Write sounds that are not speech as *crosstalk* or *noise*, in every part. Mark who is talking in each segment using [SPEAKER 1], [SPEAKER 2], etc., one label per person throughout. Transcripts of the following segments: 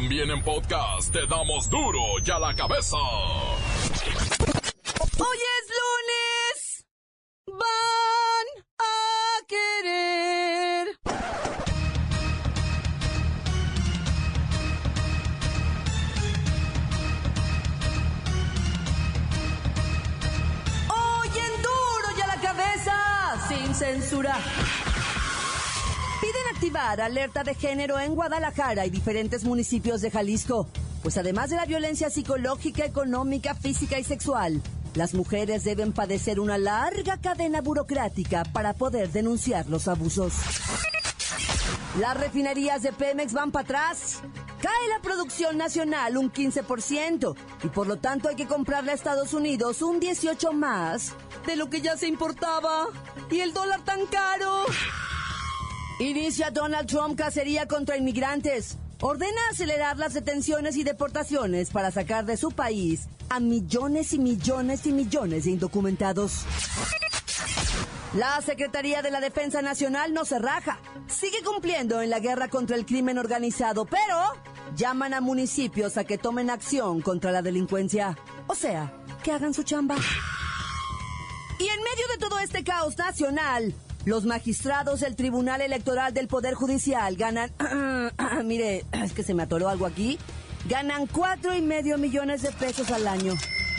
[SPEAKER 1] También en podcast te damos duro y a la cabeza.
[SPEAKER 2] Hoy es lunes. Van a querer. Hoy en duro y a la cabeza. Sin censura. Activar alerta de género en Guadalajara y diferentes municipios de Jalisco. Pues además de la violencia psicológica, económica, física y sexual, las mujeres deben padecer una larga cadena burocrática para poder denunciar los abusos. Las refinerías de Pemex van para atrás. Cae la producción nacional un 15% y por lo tanto hay que comprarle a Estados Unidos un 18 más de lo que ya se importaba. Y el dólar tan caro. Inicia Donald Trump cacería contra inmigrantes. Ordena acelerar las detenciones y deportaciones para sacar de su país a millones y millones y millones de indocumentados. La Secretaría de la Defensa Nacional no se raja. Sigue cumpliendo en la guerra contra el crimen organizado, pero llaman a municipios a que tomen acción contra la delincuencia. O sea, que hagan su chamba. Y en medio de todo este caos nacional, los magistrados del Tribunal Electoral del Poder Judicial ganan. *clears throat* mire, *clears throat* es que se me atoró algo aquí. Ganan cuatro y medio millones de pesos al año.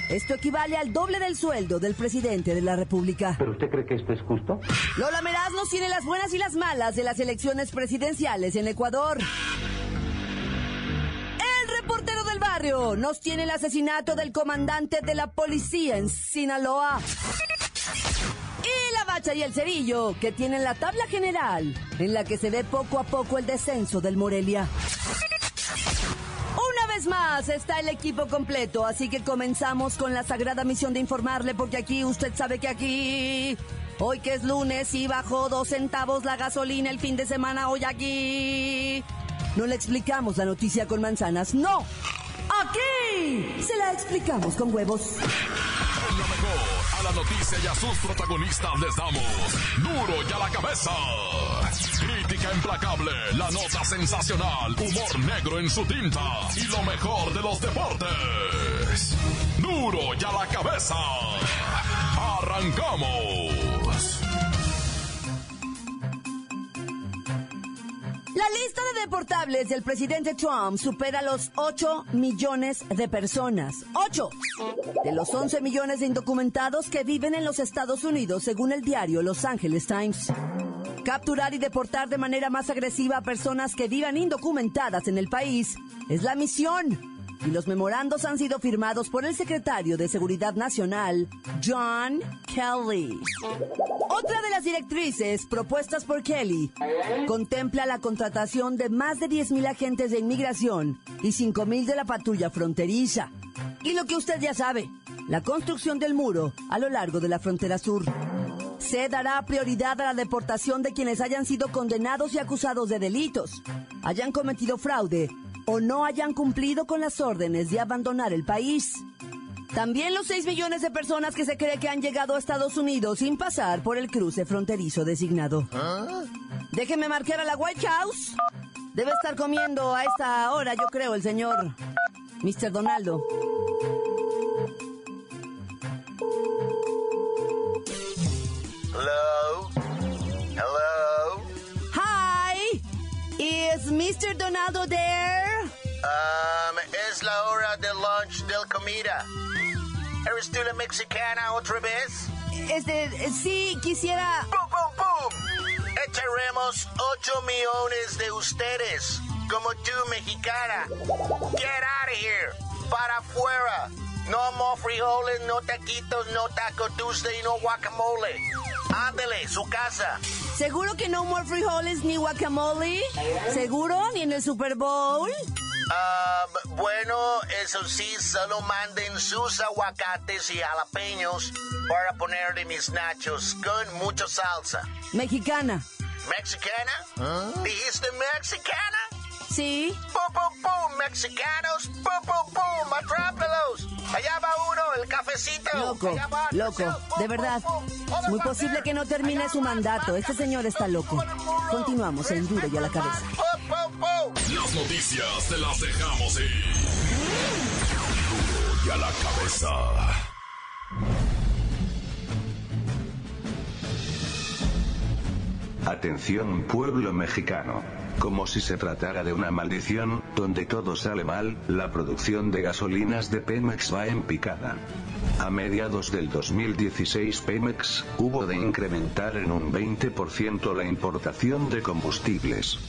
[SPEAKER 2] Esto equivale al doble del sueldo del presidente de la República.
[SPEAKER 3] ¿Pero usted cree que esto es justo?
[SPEAKER 2] Lola Meraz nos tiene las buenas y las malas de las elecciones presidenciales en Ecuador. El reportero del barrio nos tiene el asesinato del comandante de la policía en Sinaloa. Y el cerillo, que tienen la tabla general, en la que se ve poco a poco el descenso del Morelia. Una vez más está el equipo completo, así que comenzamos con la sagrada misión de informarle, porque aquí usted sabe que aquí, hoy que es lunes y bajó dos centavos la gasolina el fin de semana, hoy aquí. No le explicamos la noticia con manzanas, no. Aquí se la explicamos con huevos.
[SPEAKER 1] Noticia y a sus protagonistas les damos duro y a la cabeza. Crítica implacable, la nota sensacional, humor negro en su tinta y lo mejor de los deportes. Duro y a la cabeza. Arrancamos.
[SPEAKER 2] La lista de deportables del presidente Trump supera los 8 millones de personas. 8 de los 11 millones de indocumentados que viven en los Estados Unidos, según el diario Los Angeles Times. Capturar y deportar de manera más agresiva a personas que vivan indocumentadas en el país es la misión. Y los memorandos han sido firmados por el secretario de Seguridad Nacional, John Kelly. Otra de las directrices propuestas por Kelly contempla la contratación de más de 10.000 agentes de inmigración y 5.000 de la patrulla fronteriza. Y lo que usted ya sabe, la construcción del muro a lo largo de la frontera sur. Se dará prioridad a la deportación de quienes hayan sido condenados y acusados de delitos, hayan cometido fraude o no hayan cumplido con las órdenes de abandonar el país. También los 6 millones de personas que se cree que han llegado a Estados Unidos sin pasar por el cruce fronterizo designado. Déjeme marcar a la White House. Debe estar comiendo a esta hora, yo creo, el señor Mr. Donaldo.
[SPEAKER 4] Hello? Hello?
[SPEAKER 2] Hi, is Mr. Donaldo there?
[SPEAKER 4] Um, es la hora comida. ¿Eres tú la mexicana otra vez?
[SPEAKER 2] Este, sí, quisiera...
[SPEAKER 4] ¡Pum, pum, pum! Echaremos 8 millones de ustedes, como tú, mexicana. Get out of here. Para afuera. No more frijoles, no taquitos, no taco Tuesday, no guacamole. Ándele, su casa.
[SPEAKER 2] ¿Seguro que no more frijoles ni guacamole? ¿Seguro? ¿Ni en el Super Bowl?
[SPEAKER 4] Um, bueno, eso sí, solo manden sus aguacates y jalapeños para ponerle mis nachos con mucha salsa.
[SPEAKER 2] Mexicana.
[SPEAKER 4] ¿Mexicana? ¿Dijiste mexicana?
[SPEAKER 2] Sí.
[SPEAKER 4] ¡Pum, pum, pum! ¡Mexicanos! ¡Pum, pum, pum! ¡Atrápelos! Allá va uno, el cafecito.
[SPEAKER 2] Loco, loco, de verdad. Es muy posible que no termine su mandato. Este señor está loco. Continuamos en Duro y a la cabeza.
[SPEAKER 1] Las noticias te las dejamos ir. Y a la cabeza.
[SPEAKER 3] Atención pueblo mexicano. Como si se tratara de una maldición, donde todo sale mal, la producción de gasolinas de Pemex va en picada. A mediados del 2016 Pemex, hubo de incrementar en un 20% la importación de combustibles.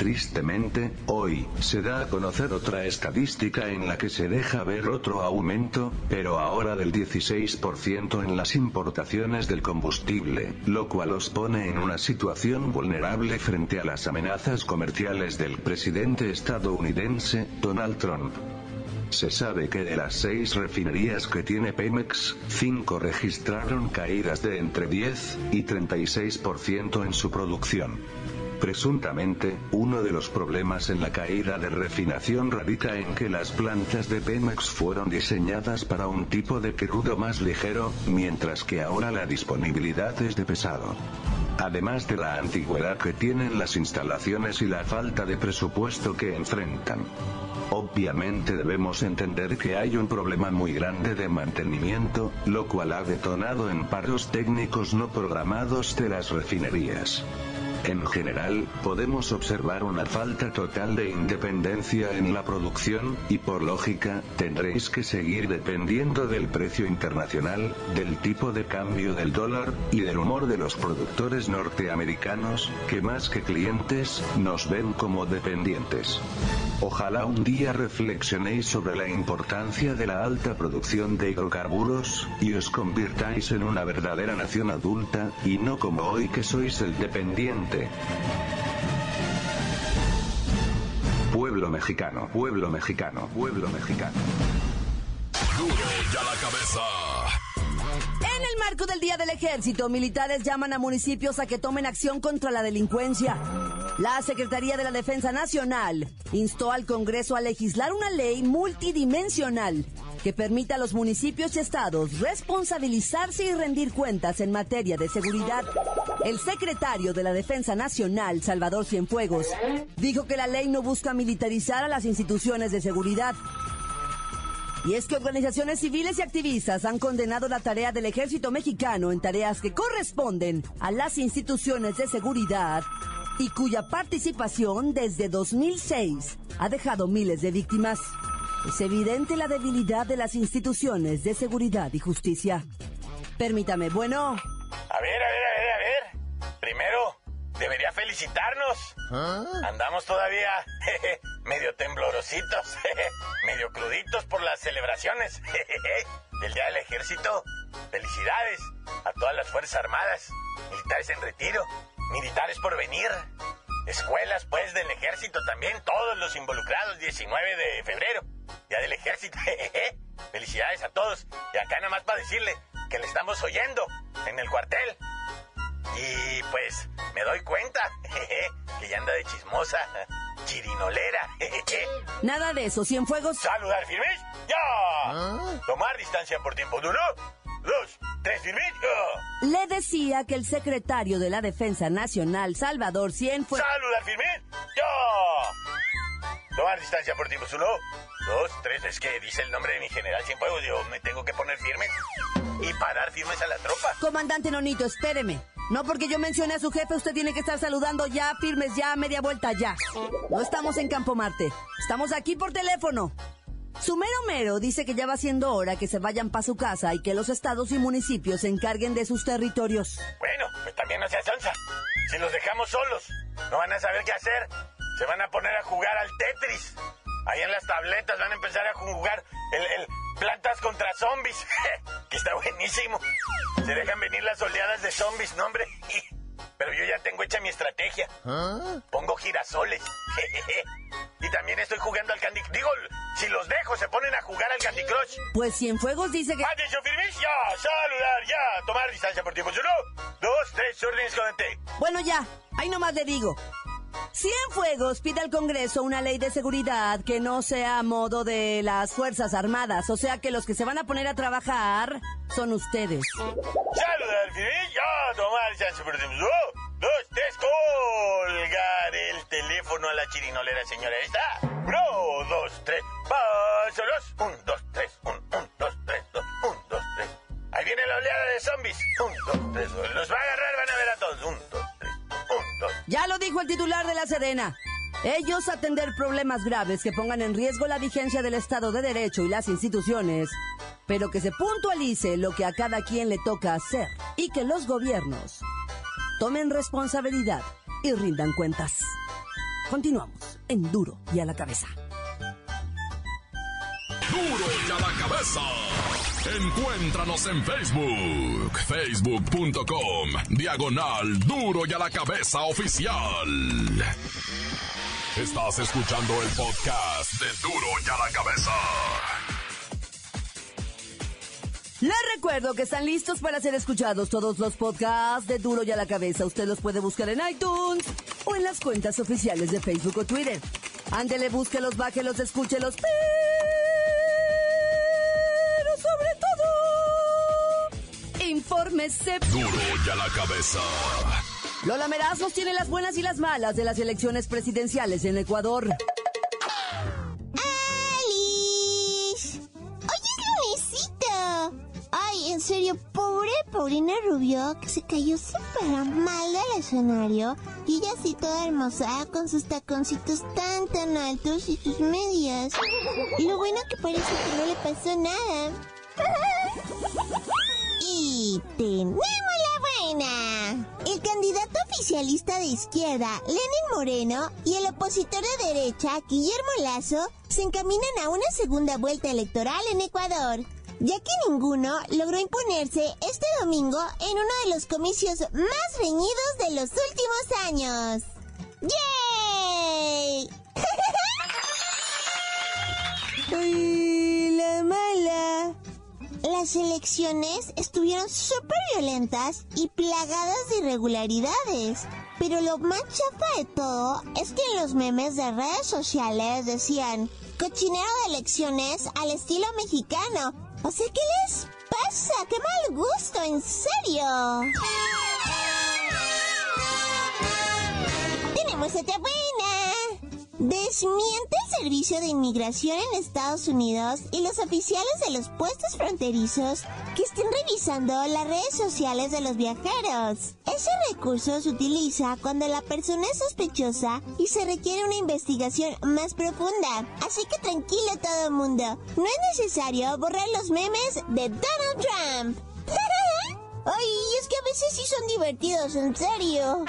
[SPEAKER 3] Tristemente, hoy, se da a conocer otra estadística en la que se deja ver otro aumento, pero ahora del 16% en las importaciones del combustible, lo cual os pone en una situación vulnerable frente a las amenazas comerciales del presidente estadounidense, Donald Trump. Se sabe que de las seis refinerías que tiene Pemex, cinco registraron caídas de entre 10 y 36% en su producción. Presuntamente, uno de los problemas en la caída de refinación radica en que las plantas de Pemex fueron diseñadas para un tipo de crudo más ligero, mientras que ahora la disponibilidad es de pesado. Además de la antigüedad que tienen las instalaciones y la falta de presupuesto que enfrentan. Obviamente debemos entender que hay un problema muy grande de mantenimiento, lo cual ha detonado en paros técnicos no programados de las refinerías. En general, podemos observar una falta total de independencia en la producción, y por lógica, tendréis que seguir dependiendo del precio internacional, del tipo de cambio del dólar, y del humor de los productores norteamericanos, que más que clientes, nos ven como dependientes. Ojalá un día reflexionéis sobre la importancia de la alta producción de hidrocarburos, y os convirtáis en una verdadera nación adulta, y no como hoy que sois el dependiente. Pueblo mexicano, pueblo mexicano, pueblo mexicano.
[SPEAKER 1] Duro y a la cabeza.
[SPEAKER 2] En el marco del Día del Ejército, militares llaman a municipios a que tomen acción contra la delincuencia. La Secretaría de la Defensa Nacional instó al Congreso a legislar una ley multidimensional que permita a los municipios y estados responsabilizarse y rendir cuentas en materia de seguridad. El secretario de la Defensa Nacional, Salvador Cienfuegos, dijo que la ley no busca militarizar a las instituciones de seguridad. Y es que organizaciones civiles y activistas han condenado la tarea del ejército mexicano en tareas que corresponden a las instituciones de seguridad y cuya participación desde 2006 ha dejado miles de víctimas. Es evidente la debilidad de las instituciones de seguridad y justicia. Permítame, bueno.
[SPEAKER 4] A ver, a ver. Primero, debería felicitarnos. Andamos todavía medio temblorositos, medio cruditos por las celebraciones del Día del Ejército. Felicidades a todas las Fuerzas Armadas, militares en retiro, militares por venir, escuelas pues del ejército también, todos los involucrados, 19 de febrero, Día del Ejército. Felicidades a todos. Y acá nada más para decirle que le estamos oyendo en el cuartel. Y pues me doy cuenta *laughs* que ya anda de chismosa, chirinolera. *laughs*
[SPEAKER 2] Nada de eso, Cienfuegos.
[SPEAKER 4] Saludar firmes, ya. Tomar distancia por tiempo duro. Dos, tres, firmes, ya.
[SPEAKER 2] Le decía que el secretario de la Defensa Nacional, Salvador Cienfuegos...
[SPEAKER 4] Saludar firmes, ya. Tomar distancia por tiempo uno, dos, tres. Es que dice el nombre de mi general Cienfuegos. Yo me tengo que poner firme y parar firmes a la tropa.
[SPEAKER 2] Comandante Nonito, espéreme. No porque yo mencione a su jefe, usted tiene que estar saludando ya, firmes ya, media vuelta ya. No estamos en Campo Marte. Estamos aquí por teléfono. Su mero dice que ya va siendo hora que se vayan para su casa y que los estados y municipios se encarguen de sus territorios.
[SPEAKER 4] Bueno, pues también no seas onza. Si los dejamos solos, no van a saber qué hacer. Se van a poner a jugar al Tetris. Ahí en las tabletas van a empezar a jugar el, el plantas contra zombies. *laughs* que está buenísimo. Se dejan venir las oleadas de zombies, no hombre. *laughs* Pero yo ya tengo hecha mi estrategia. Pongo girasoles. *laughs* y también estoy jugando al Candy Digo, si los dejo, se ponen a jugar al Candy Crush.
[SPEAKER 2] Pues Cienfuegos dice que...
[SPEAKER 4] Atención, firmes, ya. Saludar, ya. Tomar distancia por tiempo. Uno, dos, tres, órdenes con
[SPEAKER 2] Bueno, ya. Ahí nomás le digo. Cienfuegos pide al Congreso una ley de seguridad que no sea a modo de las Fuerzas Armadas, o sea que los que se van a poner a trabajar son ustedes.
[SPEAKER 4] Dos, tres, colgar el teléfono a la chirinolera, señora. Está. Uno, dos, tres, pásalos. Un, dos, tres, un, un, dos, tres, dos, un, dos, tres. Ahí viene la oleada de zombies. Un, dos, tres, dos. Los va a agarrar,
[SPEAKER 2] Ya lo dijo el titular de la Sedena. Ellos atender problemas graves que pongan en riesgo la vigencia del Estado de Derecho y las instituciones, pero que se puntualice lo que a cada quien le toca hacer y que los gobiernos tomen responsabilidad y rindan cuentas. Continuamos en Duro y a la cabeza.
[SPEAKER 1] Duro y a la cabeza. Encuéntranos en Facebook, facebook.com, diagonal Duro y a la cabeza oficial. Estás escuchando el podcast de Duro y a la cabeza.
[SPEAKER 2] Les recuerdo que están listos para ser escuchados todos los podcasts de Duro y a la cabeza. Usted los puede buscar en iTunes o en las cuentas oficiales de Facebook o Twitter. Ándele, búsquelos, bájelos, escúchelos, pero infórmese.
[SPEAKER 1] Duro y a la cabeza.
[SPEAKER 2] Lola Meraz nos tiene las buenas y las malas de las elecciones presidenciales en Ecuador.
[SPEAKER 5] ¡Alice! ¡Hoy es lunesito! Ay, en serio, pobre Paulina Rubio, que se cayó súper mal del escenario. Y ella así toda hermosa, con sus taconcitos tan tan altos y sus medias. Y lo bueno que parece que no le pasó nada. *laughs* Tenemos la buena. El candidato oficialista de izquierda, Lenin Moreno, y el opositor de derecha, Guillermo Lazo, se encaminan a una segunda vuelta electoral en Ecuador, ya que ninguno logró imponerse este domingo en uno de los comicios más reñidos de los últimos años. ¡Yay! *laughs* Las elecciones estuvieron súper violentas y plagadas de irregularidades. Pero lo más chafa de todo es que en los memes de redes sociales decían cochinero de elecciones al estilo mexicano. O sea, ¿qué les pasa? ¡Qué mal gusto! ¡En serio! Tenemos buena. Desmiente el Servicio de Inmigración en Estados Unidos y los oficiales de los puestos fronterizos que estén revisando las redes sociales de los viajeros. Ese recurso se utiliza cuando la persona es sospechosa y se requiere una investigación más profunda. Así que tranquilo todo el mundo. No es necesario borrar los memes de Donald Trump. *laughs* Ay, es que a veces sí son divertidos, en serio.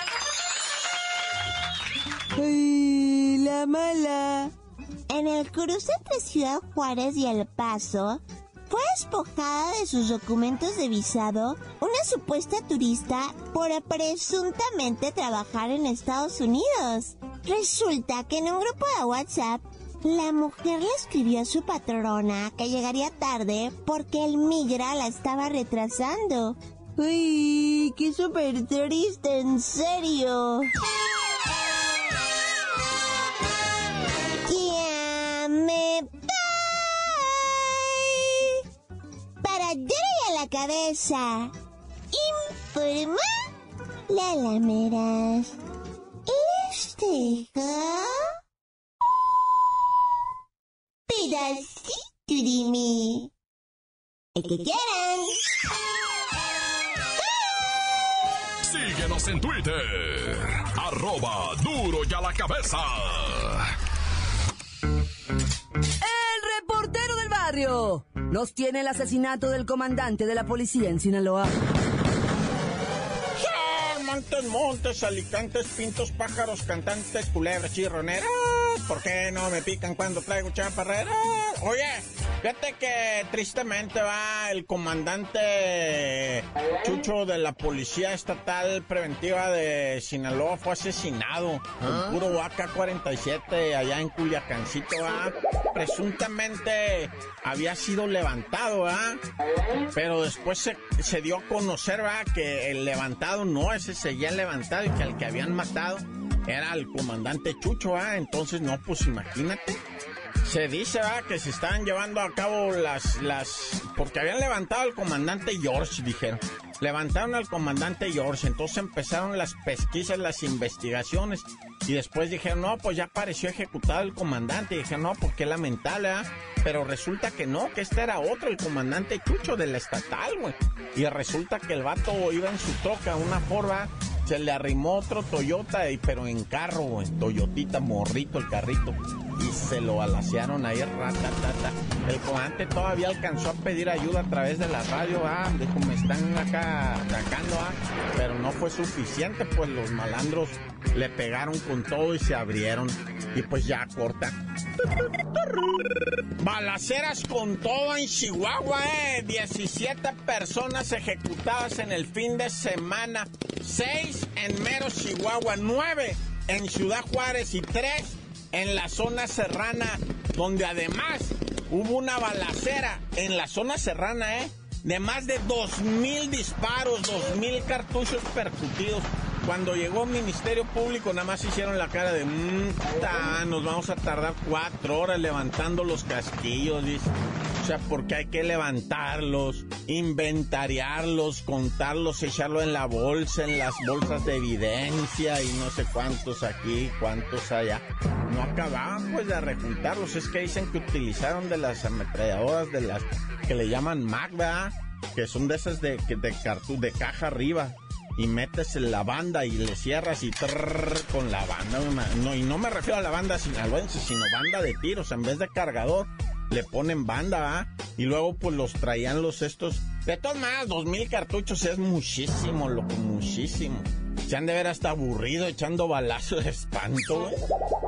[SPEAKER 5] En el cruce entre Ciudad Juárez y El Paso, fue despojada de sus documentos de visado una supuesta turista por presuntamente trabajar en Estados Unidos. Resulta que en un grupo de WhatsApp, la mujer le escribió a su patrona que llegaría tarde porque el migra la estaba retrasando. ¡Uy! ¡Qué súper triste, en serio! Cabeza. Informa la lameras. Este pedacito de mí. El que quieran.
[SPEAKER 1] Síguenos en Twitter. Arroba duro y a la cabeza.
[SPEAKER 2] El reportero del barrio nos tiene el asesinato del comandante de la policía en Sinaloa.
[SPEAKER 6] Montes, montes, alicantes, pintos, pájaros, cantantes, culebras, chirroneras. ¿Por qué no me pican cuando traigo chaparreras? Oye, fíjate que tristemente va el comandante Chucho de la Policía Estatal Preventiva de Sinaloa fue asesinado con puro AK-47 allá en Culiacancito, ¿va? Presuntamente había sido levantado, ¿va? Pero después se, se dio a conocer, ¿va? Que el levantado no, ese seguía levantado y que al que habían matado era el comandante Chucho, ¿ah? Entonces, no, pues imagínate. Se dice. Que se estaban llevando a cabo las, las... Porque habían levantado al comandante George, dijeron. levantaron al comandante George, entonces empezaron las pesquisas, las investigaciones, y después dijeron, no, pues ya pareció ejecutado el comandante, y dijeron, no, pues qué lamentable. Pero resulta que no, que este era otro, el comandante Chucho de la estatal, güey. Y resulta que el vato iba en su troca, una forma, se le arrimó otro Toyota, pero en carro, güey, Toyotita, morrito el carrito y se lo alaciaron ahí ratatata. El comandante todavía alcanzó a pedir ayuda a través de la radio, ah, dijo, me están acá atacando, ah, pero no fue suficiente, pues los malandros le pegaron con todo y se abrieron y pues ya corta. Balaceras con todo en Chihuahua, eh. 17 personas ejecutadas en el fin de semana. 6 en Mero, Chihuahua. 9 en Ciudad Juárez y 3 en la zona serrana, donde además hubo una balacera en la zona serrana, ¿eh? De más de dos mil disparos, dos mil cartuchos percutidos. Cuando llegó Ministerio Público, nada más hicieron la cara de, mmm, nos vamos a tardar cuatro horas levantando los castillos, dice. O sea, porque hay que levantarlos, inventariarlos, contarlos, echarlo en la bolsa, en las bolsas de evidencia y no sé cuántos aquí, cuántos allá. No acababan pues de rejuntarlos. Es que dicen que utilizaron de las ametralladoras, de las que le llaman Magda, que son de esas de, de, de caja arriba y metes la banda y le cierras y con la banda. No, y no me refiero a la banda sinaloense, sino banda de tiros. En vez de cargador, le ponen banda, ¿ah? Y luego pues los traían los estos. De todas maneras, dos mil cartuchos es muchísimo, loco, muchísimo. Se han de ver hasta aburrido echando balazos de espanto,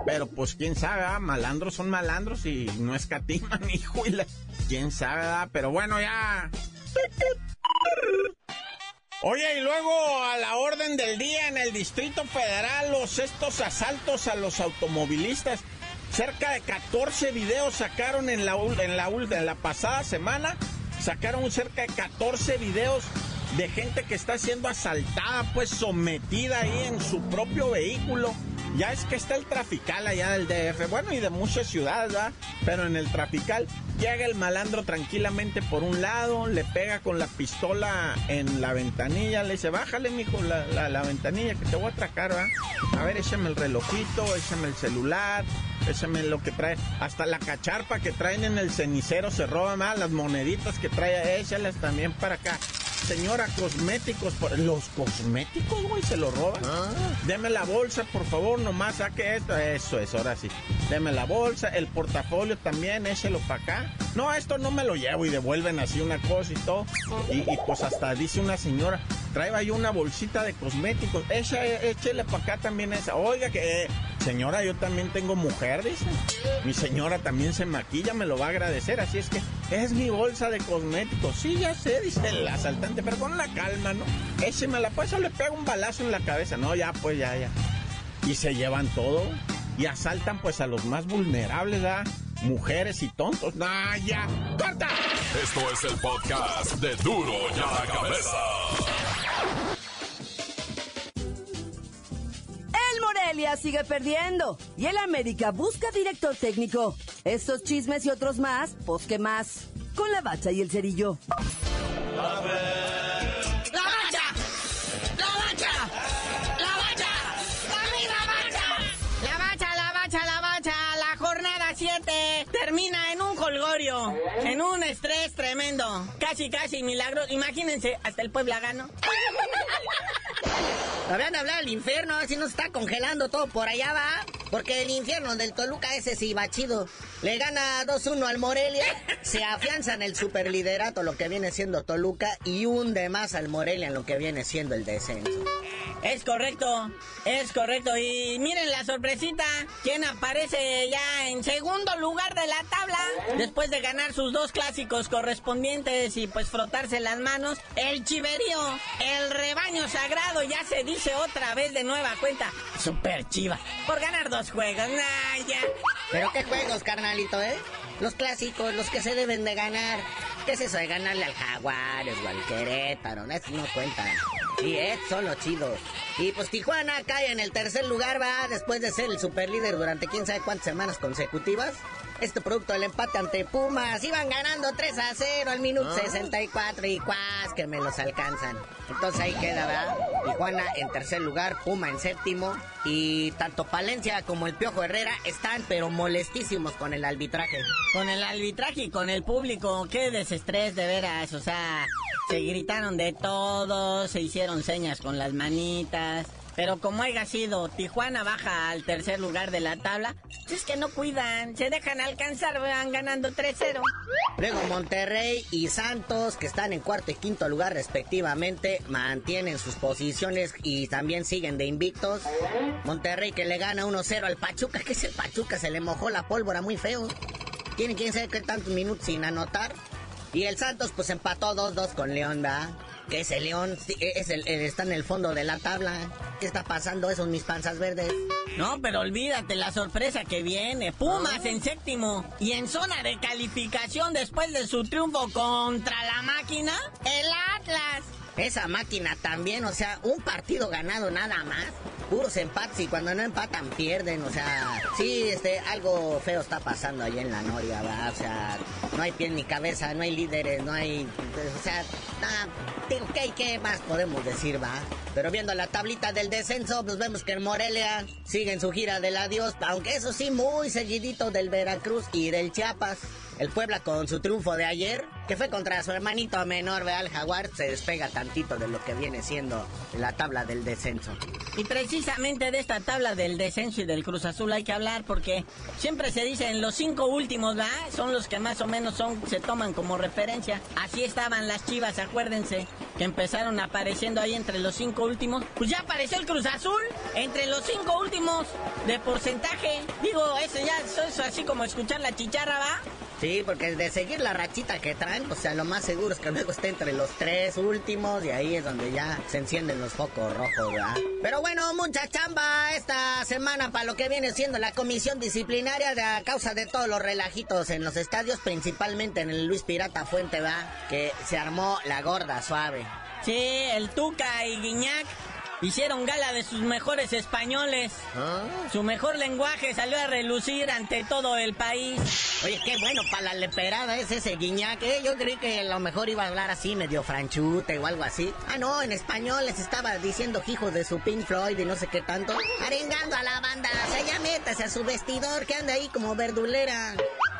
[SPEAKER 6] Pero pues quién sabe, ¿ah? malandros son malandros y no escatiman, *laughs* hijo. Y Quién sabe, ¿ah? Pero bueno, ya. Oye, y luego a la orden del día en el Distrito Federal, los estos asaltos a los automovilistas. Cerca de 14 videos sacaron en la, en la, en la pasada semana. Sacaron cerca de 14 videos de gente que está siendo asaltada, pues sometida ahí en su propio vehículo. Ya es que está el trafical allá del DF, bueno, y de muchas ciudades, ¿verdad? Pero en el trafical llega el malandro tranquilamente por un lado, le pega con la pistola en la ventanilla, le dice, bájale, mijo, la, la, la ventanilla que te voy a atracar, ¿verdad? A ver, échame el relojito, échame el celular, échame lo que trae, hasta la cacharpa que traen en el cenicero se roba más, las moneditas que trae, échalas también para acá señora, cosméticos. Los cosméticos, güey, se lo roban. Ah. Deme la bolsa, por favor, nomás saque esto. Eso es, ahora sí. Deme la bolsa, el portafolio también, échelo para acá. No, esto no me lo llevo y devuelven así una cosa y todo. Y, pues hasta dice una señora, trae ahí una bolsita de cosméticos. Echa, échele para acá también esa. Oiga, que señora, yo también tengo mujer, dice. Mi señora también se maquilla, me lo va a agradecer. Así es que es mi bolsa de cosméticos. Sí, ya sé, dice el asaltante, pero con la calma, ¿no? la pues o le pega un balazo en la cabeza. No, ya, pues ya, ya. Y se llevan todo y asaltan pues a los más vulnerables, ¿verdad? Mujeres y tontos. ¡Nah, ya! ¡Corta!
[SPEAKER 1] Esto es el podcast de Duro ya la cabeza.
[SPEAKER 2] Sigue perdiendo y el América busca director técnico. Estos chismes y otros más, pues que más, con la bacha y el cerillo.
[SPEAKER 7] ¡La colgorio, en un estrés tremendo. Casi, casi milagros. Imagínense, hasta el pueblo gano. *laughs* Habían hablado del infierno, si no está congelando todo por allá, va. Porque el infierno del Toluca ese sí va chido. Le gana 2-1 al Morelia. Se afianza en el superliderato lo que viene siendo Toluca y hunde más al Morelia en lo que viene siendo el descenso. Es correcto, es correcto. Y miren la sorpresita, ¿quién aparece ya en segundo lugar de la tabla? Después de ganar sus dos clásicos correspondientes y pues frotarse las manos, el chiverío, el rebaño sagrado ya se dice otra vez de nueva cuenta. Super chiva, por ganar dos juegos, nah, ya. Pero qué juegos, carnalito, ¿eh? Los clásicos, los que se deben de ganar. ¿Qué es eso de ganarle al Jaguares o al Querétaro? Eso no cuenta. Sí, eh, son los chidos. Y pues Tijuana cae en el tercer lugar, va, después de ser el superlíder durante quién sabe cuántas semanas consecutivas. Este producto del empate ante Pumas. Iban ganando 3 a 0 al minuto 64 y cuás que me los alcanzan. Entonces ahí queda, ¿verdad? Tijuana en tercer lugar, Puma en séptimo. Y tanto Palencia como el Piojo Herrera están pero molestísimos con el arbitraje.
[SPEAKER 8] Con el arbitraje y con el público, qué desestrés de veras, o sea, se gritaron de todo, se hicieron señas con las manitas. Pero como haya sido, Tijuana baja al tercer lugar de la tabla. Es que no cuidan, se dejan alcanzar, van ganando 3-0.
[SPEAKER 7] Luego Monterrey y Santos, que están en cuarto y quinto lugar respectivamente, mantienen sus posiciones y también siguen de invictos. Monterrey que le gana 1-0 al Pachuca, que es el Pachuca, se le mojó la pólvora muy feo. Tiene quién sabe qué tantos minutos sin anotar. Y el Santos pues empató 2-2 con León, ¿verdad? Que ese León sí, es el, está en el fondo de la tabla. ¿Qué está pasando? Esos mis panzas verdes.
[SPEAKER 8] No, pero olvídate la sorpresa que viene. Pumas en séptimo y en zona de calificación después de su triunfo contra la máquina, el Atlas.
[SPEAKER 7] Esa máquina también, o sea, un partido ganado nada más. Puros empates y cuando no empatan pierden, o sea, sí, este, algo feo está pasando ahí en la Noria, ¿verdad? O sea, no hay pie ni cabeza, no hay líderes, no hay, o sea, nada, digo, ¿qué, ¿qué más podemos decir, va? Pero viendo la tablita del descenso, pues vemos que el Morelia sigue en su gira del adiós, aunque eso sí, muy seguidito del Veracruz y del Chiapas. El Puebla con su triunfo de ayer, que fue contra su hermanito menor, el Jaguar, se despega tantito de lo que viene siendo la tabla del descenso.
[SPEAKER 8] Y precisamente de esta tabla del descenso y del Cruz Azul hay que hablar porque siempre se dicen los cinco últimos, ¿verdad? Son los que más o menos son, se toman como referencia. Así estaban las chivas, acuérdense, que empezaron apareciendo ahí entre los cinco últimos. Pues ya apareció el Cruz Azul entre los cinco últimos de porcentaje. Digo, eso ya es así como escuchar la chicharra, ¿va?
[SPEAKER 7] Sí, porque de seguir la rachita que traen, o sea, lo más seguro es que luego esté entre los tres últimos y ahí es donde ya se encienden los focos rojos, ¿verdad? Pero bueno, mucha chamba esta semana para lo que viene siendo la comisión disciplinaria a causa de todos los relajitos en los estadios, principalmente en el Luis Pirata Fuente, ¿verdad? Que se armó la gorda suave.
[SPEAKER 8] Sí, el Tuca y Guiñac hicieron gala de sus mejores españoles. Su mejor lenguaje salió a relucir ante todo el país.
[SPEAKER 7] Oye, qué bueno para la leperada es ese guiñac, ¿eh? Yo creí que a lo mejor iba a hablar así, medio franchute o algo así. Ah, no, en español les estaba diciendo hijos de su Pink Floyd y no sé qué tanto. Arengando a la banda, o sea, ya métase a su vestidor que anda ahí como verdulera.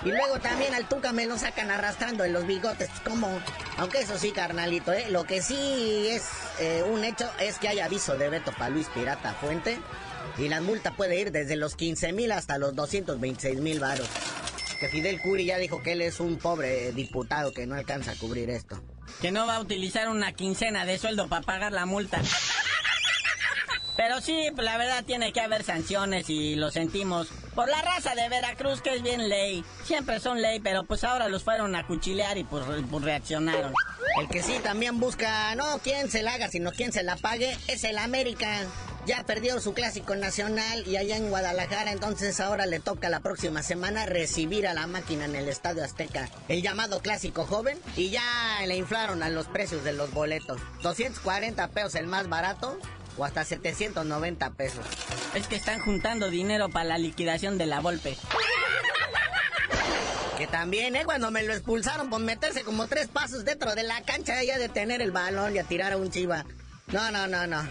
[SPEAKER 7] Y luego también al Tuca me lo sacan arrastrando en los bigotes, ¿cómo? Aunque eso sí, carnalito, ¿eh? Lo que sí es eh, un hecho es que hay aviso de veto para Luis Pirata Fuente. Y la multa puede ir desde los 15 mil hasta los 226 mil varos. Que Fidel Curi ya dijo que él es un pobre diputado que no alcanza a cubrir esto.
[SPEAKER 8] Que no va a utilizar una quincena de sueldo para pagar la multa. Pero sí, pues, la verdad tiene que haber sanciones y lo sentimos. Por la raza de Veracruz, que es bien ley. Siempre son ley, pero pues ahora los fueron a cuchilear y pues, pues reaccionaron.
[SPEAKER 7] El que sí también busca no quién se la haga, sino quién se la pague, es el América. Ya perdió su clásico nacional y allá en Guadalajara, entonces ahora le toca la próxima semana recibir a la máquina en el Estadio Azteca, el llamado clásico joven, y ya le inflaron a los precios de los boletos. 240 pesos el más barato o hasta 790 pesos.
[SPEAKER 8] Es que están juntando dinero para la liquidación de la Volpe.
[SPEAKER 7] Que también, ¿eh? Cuando me lo expulsaron por meterse como tres pasos dentro de la cancha y a detener el balón y a tirar a un chiva. No, no, no, no.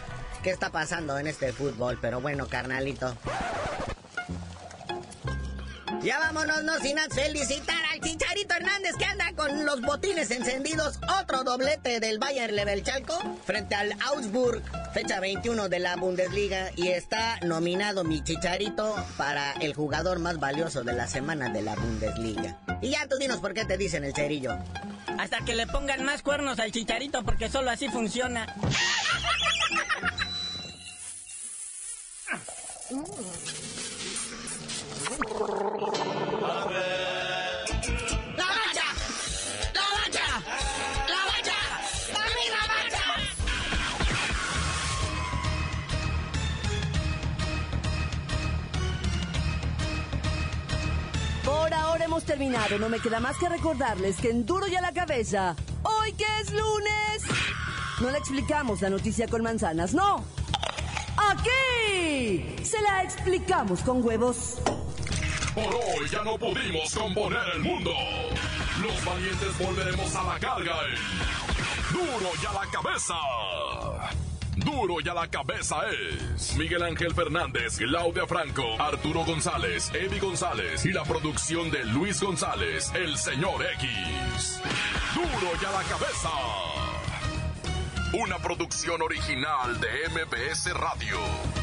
[SPEAKER 7] ¿Qué está pasando en este fútbol? Pero bueno, carnalito. Ya vámonos, no sin felicitar al Chicharito Hernández que anda con los botines encendidos. Otro doblete del Bayern Leverchalco frente al Augsburg, fecha 21 de la Bundesliga. Y está nominado mi Chicharito para el jugador más valioso de la semana de la Bundesliga. Y ya tú dinos por qué te dicen el cerillo.
[SPEAKER 8] Hasta que le pongan más cuernos al chicharito porque solo así funciona.
[SPEAKER 2] Hemos terminado. No me queda más que recordarles que en Duro y a la cabeza, hoy que es lunes, No le explicamos la noticia con manzanas, no. Aquí se la explicamos con huevos.
[SPEAKER 1] Por hoy ya no pudimos componer el mundo. Los valientes volveremos a la carga. en Duro y a la cabeza. Duro y a la cabeza es Miguel Ángel Fernández, Claudia Franco, Arturo González, Eddie González y la producción de Luis González, el señor X. Duro y a la cabeza. Una producción original de MBS Radio.